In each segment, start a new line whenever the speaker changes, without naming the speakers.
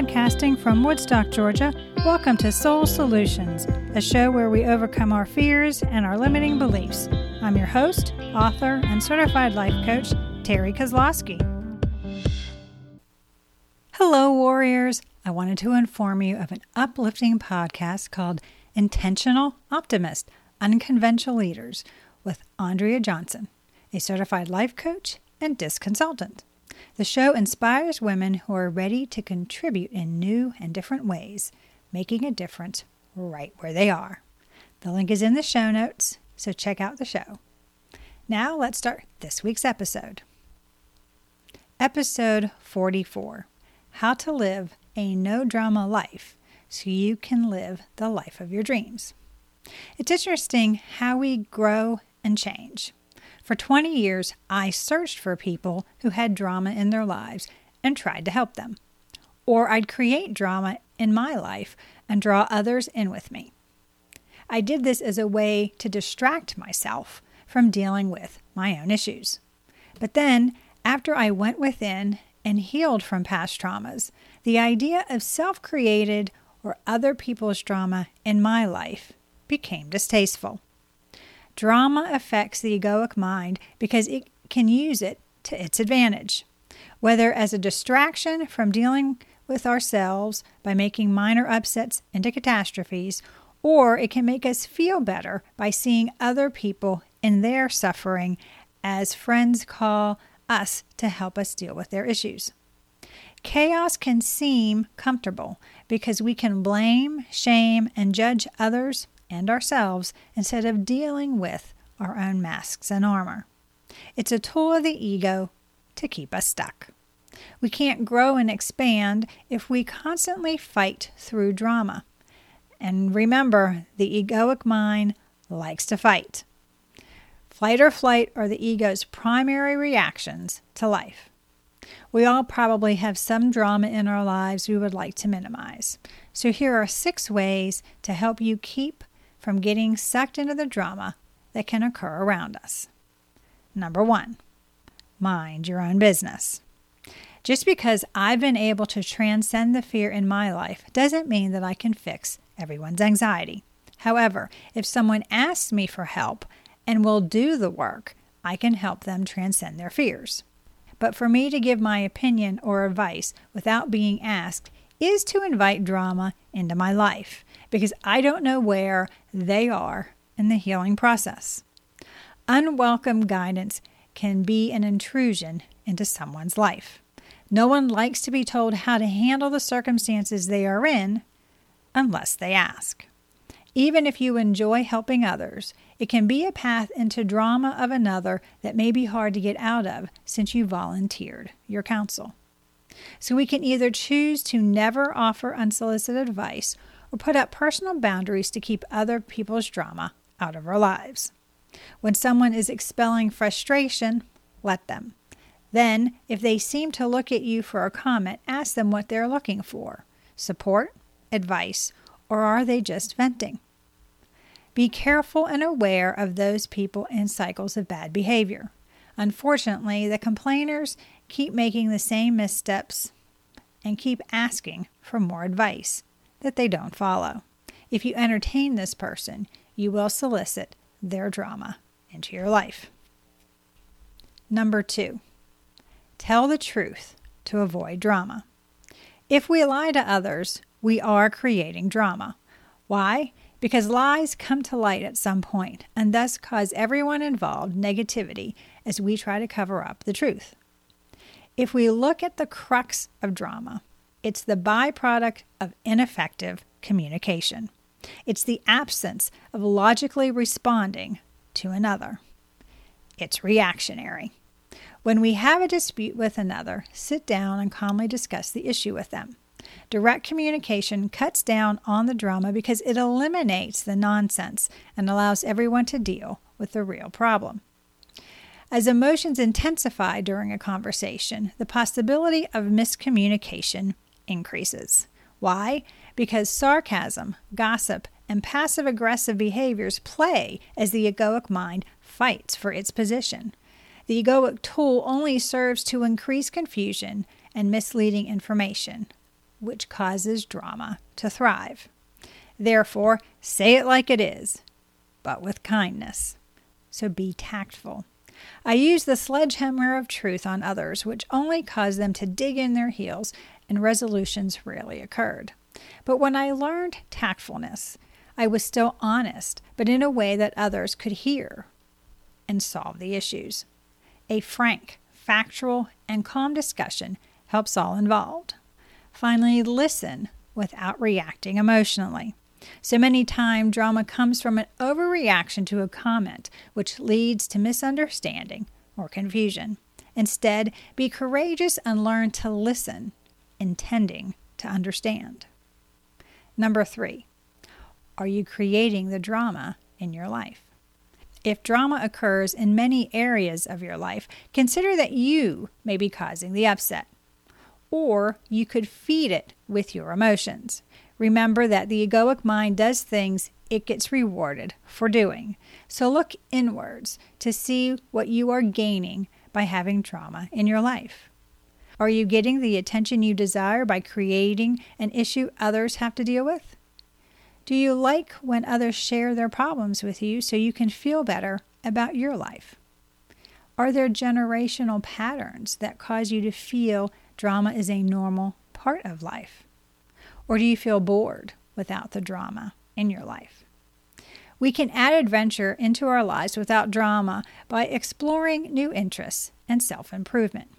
Podcasting from Woodstock, Georgia, welcome to Soul Solutions, a show where we overcome our fears and our limiting beliefs. I'm your host, author, and certified life coach, Terri Kozlowski. Hello, warriors. I wanted to inform you of an uplifting podcast called Intentional Optimist Unconventional Leaders with Andrea Johnson, a certified life coach and disc consultant. The show inspires women who are ready to contribute in new and different ways, making a difference right where they are. The link is in the show notes, so check out the show. Now let's start this week's episode. Episode 44 How to Live a No Drama Life so you can live the life of your dreams. It's interesting how we grow and change. For 20 years, I searched for people who had drama in their lives and tried to help them. Or I'd create drama in my life and draw others in with me. I did this as a way to distract myself from dealing with my own issues. But then, after I went within and healed from past traumas, the idea of self created or other people's drama in my life became distasteful. Drama affects the egoic mind because it can use it to its advantage, whether as a distraction from dealing with ourselves by making minor upsets into catastrophes, or it can make us feel better by seeing other people in their suffering as friends call us to help us deal with their issues. Chaos can seem comfortable because we can blame, shame, and judge others and ourselves instead of dealing with our own masks and armor. It's a tool of the ego to keep us stuck. We can't grow and expand if we constantly fight through drama. And remember, the egoic mind likes to fight. Flight or flight are the ego's primary reactions to life. We all probably have some drama in our lives we would like to minimize. So, here are six ways to help you keep from getting sucked into the drama that can occur around us. Number one, mind your own business. Just because I've been able to transcend the fear in my life doesn't mean that I can fix everyone's anxiety. However, if someone asks me for help and will do the work, I can help them transcend their fears. But for me to give my opinion or advice without being asked is to invite drama into my life because I don't know where they are in the healing process. Unwelcome guidance can be an intrusion into someone's life. No one likes to be told how to handle the circumstances they are in unless they ask. Even if you enjoy helping others, it can be a path into drama of another that may be hard to get out of since you volunteered your counsel. So we can either choose to never offer unsolicited advice or put up personal boundaries to keep other people's drama out of our lives. When someone is expelling frustration, let them. Then, if they seem to look at you for a comment, ask them what they're looking for support, advice, or are they just venting? Be careful and aware of those people in cycles of bad behavior. Unfortunately, the complainers keep making the same missteps and keep asking for more advice that they don't follow. If you entertain this person, you will solicit their drama into your life. Number two, tell the truth to avoid drama. If we lie to others, we are creating drama. Why? Because lies come to light at some point and thus cause everyone involved negativity as we try to cover up the truth. If we look at the crux of drama, it's the byproduct of ineffective communication. It's the absence of logically responding to another. It's reactionary. When we have a dispute with another, sit down and calmly discuss the issue with them. Direct communication cuts down on the drama because it eliminates the nonsense and allows everyone to deal with the real problem. As emotions intensify during a conversation, the possibility of miscommunication increases. Why? Because sarcasm, gossip, and passive aggressive behaviors play as the egoic mind fights for its position. The egoic tool only serves to increase confusion and misleading information, which causes drama to thrive. Therefore, say it like it is, but with kindness. So be tactful. I use the sledgehammer of truth on others, which only caused them to dig in their heels, and resolutions rarely occurred. But when I learned tactfulness, I was still honest, but in a way that others could hear and solve the issues. A frank, factual, and calm discussion helps all involved. Finally, listen without reacting emotionally. So many times, drama comes from an overreaction to a comment, which leads to misunderstanding or confusion. Instead, be courageous and learn to listen, intending to understand. Number three, are you creating the drama in your life? If drama occurs in many areas of your life, consider that you may be causing the upset. Or you could feed it with your emotions. Remember that the egoic mind does things it gets rewarded for doing. So look inwards to see what you are gaining by having trauma in your life. Are you getting the attention you desire by creating an issue others have to deal with? Do you like when others share their problems with you so you can feel better about your life? Are there generational patterns that cause you to feel drama is a normal part of life? Or do you feel bored without the drama in your life? We can add adventure into our lives without drama by exploring new interests and self improvement.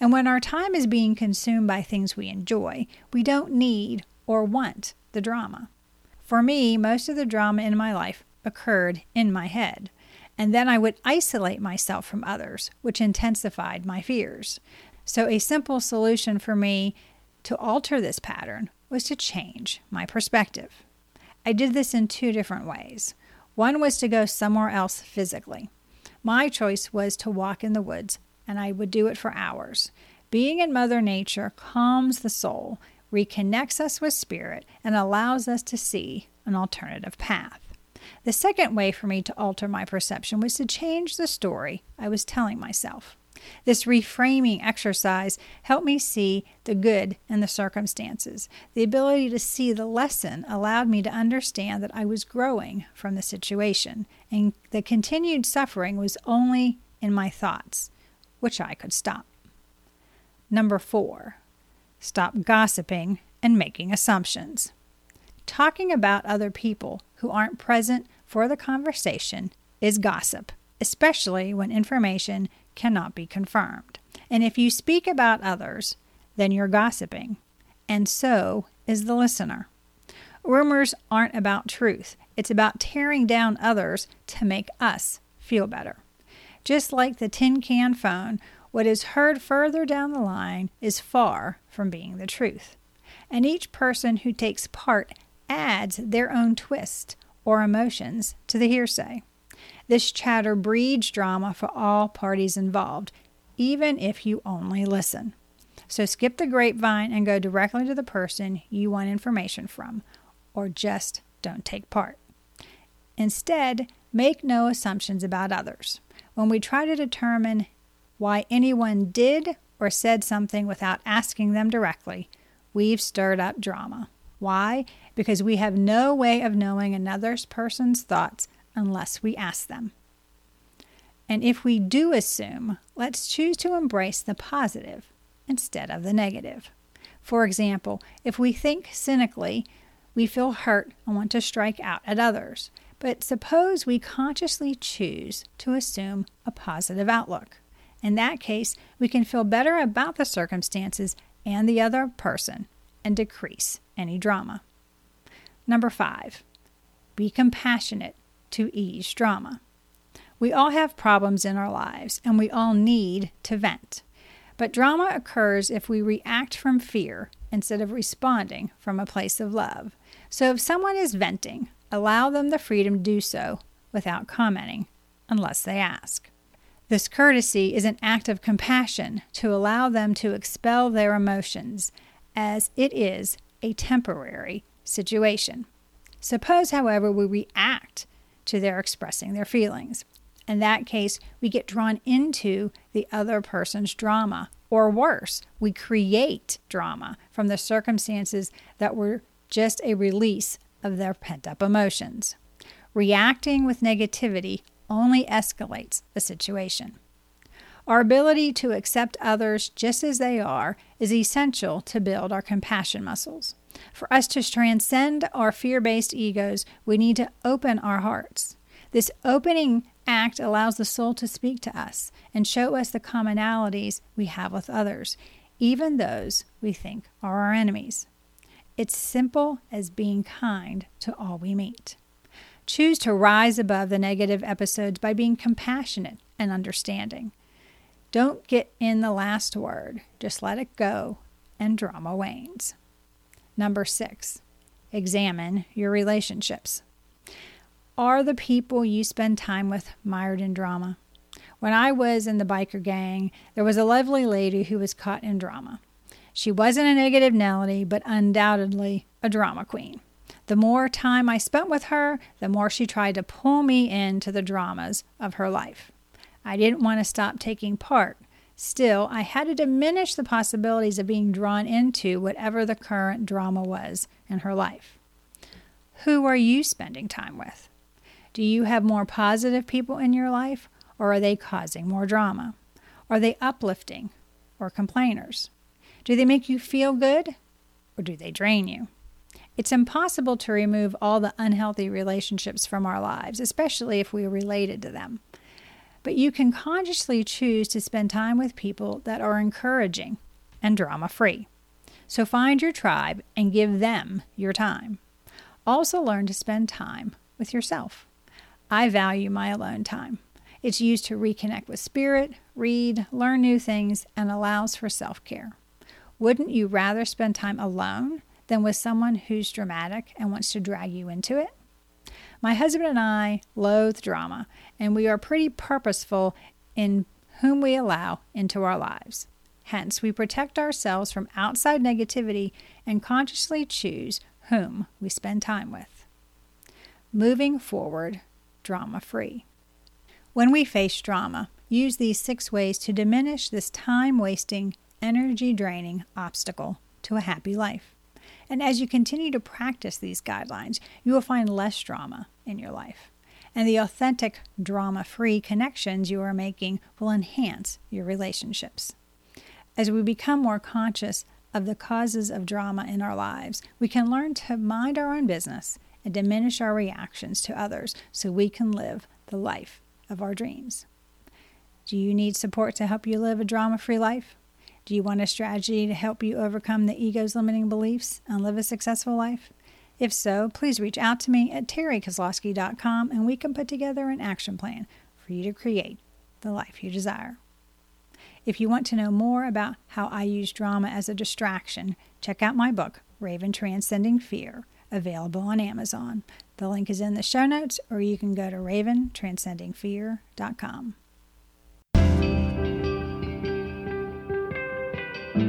And when our time is being consumed by things we enjoy, we don't need or want the drama. For me, most of the drama in my life occurred in my head, and then I would isolate myself from others, which intensified my fears. So, a simple solution for me to alter this pattern was to change my perspective. I did this in two different ways. One was to go somewhere else physically. My choice was to walk in the woods, and I would do it for hours. Being in Mother Nature calms the soul, reconnects us with spirit, and allows us to see an alternative path. The second way for me to alter my perception was to change the story I was telling myself. This reframing exercise helped me see the good in the circumstances. The ability to see the lesson allowed me to understand that I was growing from the situation, and the continued suffering was only in my thoughts, which I could stop. Number four, stop gossiping and making assumptions. Talking about other people who aren't present for the conversation is gossip, especially when information cannot be confirmed. And if you speak about others, then you're gossiping, and so is the listener. Rumors aren't about truth, it's about tearing down others to make us feel better. Just like the tin can phone, what is heard further down the line is far from being the truth. And each person who takes part adds their own twist or emotions to the hearsay. This chatter breeds drama for all parties involved, even if you only listen. So skip the grapevine and go directly to the person you want information from, or just don't take part. Instead, make no assumptions about others. When we try to determine why anyone did or said something without asking them directly, we've stirred up drama. Why? Because we have no way of knowing another person's thoughts unless we ask them. And if we do assume, let's choose to embrace the positive instead of the negative. For example, if we think cynically, we feel hurt and want to strike out at others. But suppose we consciously choose to assume a positive outlook. In that case, we can feel better about the circumstances and the other person and decrease any drama. Number five, be compassionate to ease drama. We all have problems in our lives and we all need to vent. But drama occurs if we react from fear instead of responding from a place of love. So if someone is venting, allow them the freedom to do so without commenting, unless they ask. This courtesy is an act of compassion to allow them to expel their emotions, as it is a temporary situation. Suppose, however, we react to their expressing their feelings. In that case, we get drawn into the other person's drama Or worse, we create drama from the circumstances that were just a release of their pent up emotions. Reacting with negativity only escalates the situation. Our ability to accept others just as they are is essential to build our compassion muscles. For us to transcend our fear based egos, we need to open our hearts. This opening act allows the soul to speak to us and show us the commonalities we have with others, even those we think are our enemies. It's simple as being kind to all we meet. Choose to rise above the negative episodes by being compassionate and understanding. Don't get in the last word, just let it go, and drama wanes. Number six, examine your relationships. Are the people you spend time with mired in drama? When I was in the biker gang, there was a lovely lady who was caught in drama. She wasn't a negative Nelly, but undoubtedly a drama queen. The more time I spent with her, the more she tried to pull me into the dramas of her life. I didn't want to stop taking part. Still, I had to diminish the possibilities of being drawn into whatever the current drama was in her life. Who are you spending time with? Do you have more positive people in your life, or are they causing more drama? Are they uplifting or complainers? Do they make you feel good, or do they drain you? It's impossible to remove all the unhealthy relationships from our lives, especially if we are related to them but you can consciously choose to spend time with people that are encouraging and drama free. So find your tribe and give them your time. Also, learn to spend time with yourself. I value my alone time. It's used to reconnect with spirit, read, learn new things, and allows for self care. Wouldn't you rather spend time alone than with someone who's dramatic and wants to drag you into it? My husband and I loathe drama, and we are pretty purposeful in whom we allow into our lives. Hence, we protect ourselves from outside negativity and consciously choose whom we spend time with. Moving forward, drama free. When we face drama, use these six ways to diminish this time wasting, energy draining obstacle to a happy life. And as you continue to practice these guidelines, you will find less drama in your life. And the authentic, drama free connections you are making will enhance your relationships. As we become more conscious of the causes of drama in our lives, we can learn to mind our own business and diminish our reactions to others so we can live the life of our dreams. Do you need support to help you live a drama free life? Do you want a strategy to help you overcome the ego's limiting beliefs and live a successful life? If so, please reach out to me at terrikozlowski.com and we can put together an action plan for you to create the life you desire. If you want to know more about how I use drama as a distraction, check out my book, Raven Transcending Fear, available on Amazon. The link is in the show notes, or you can go to raventranscendingfear.com.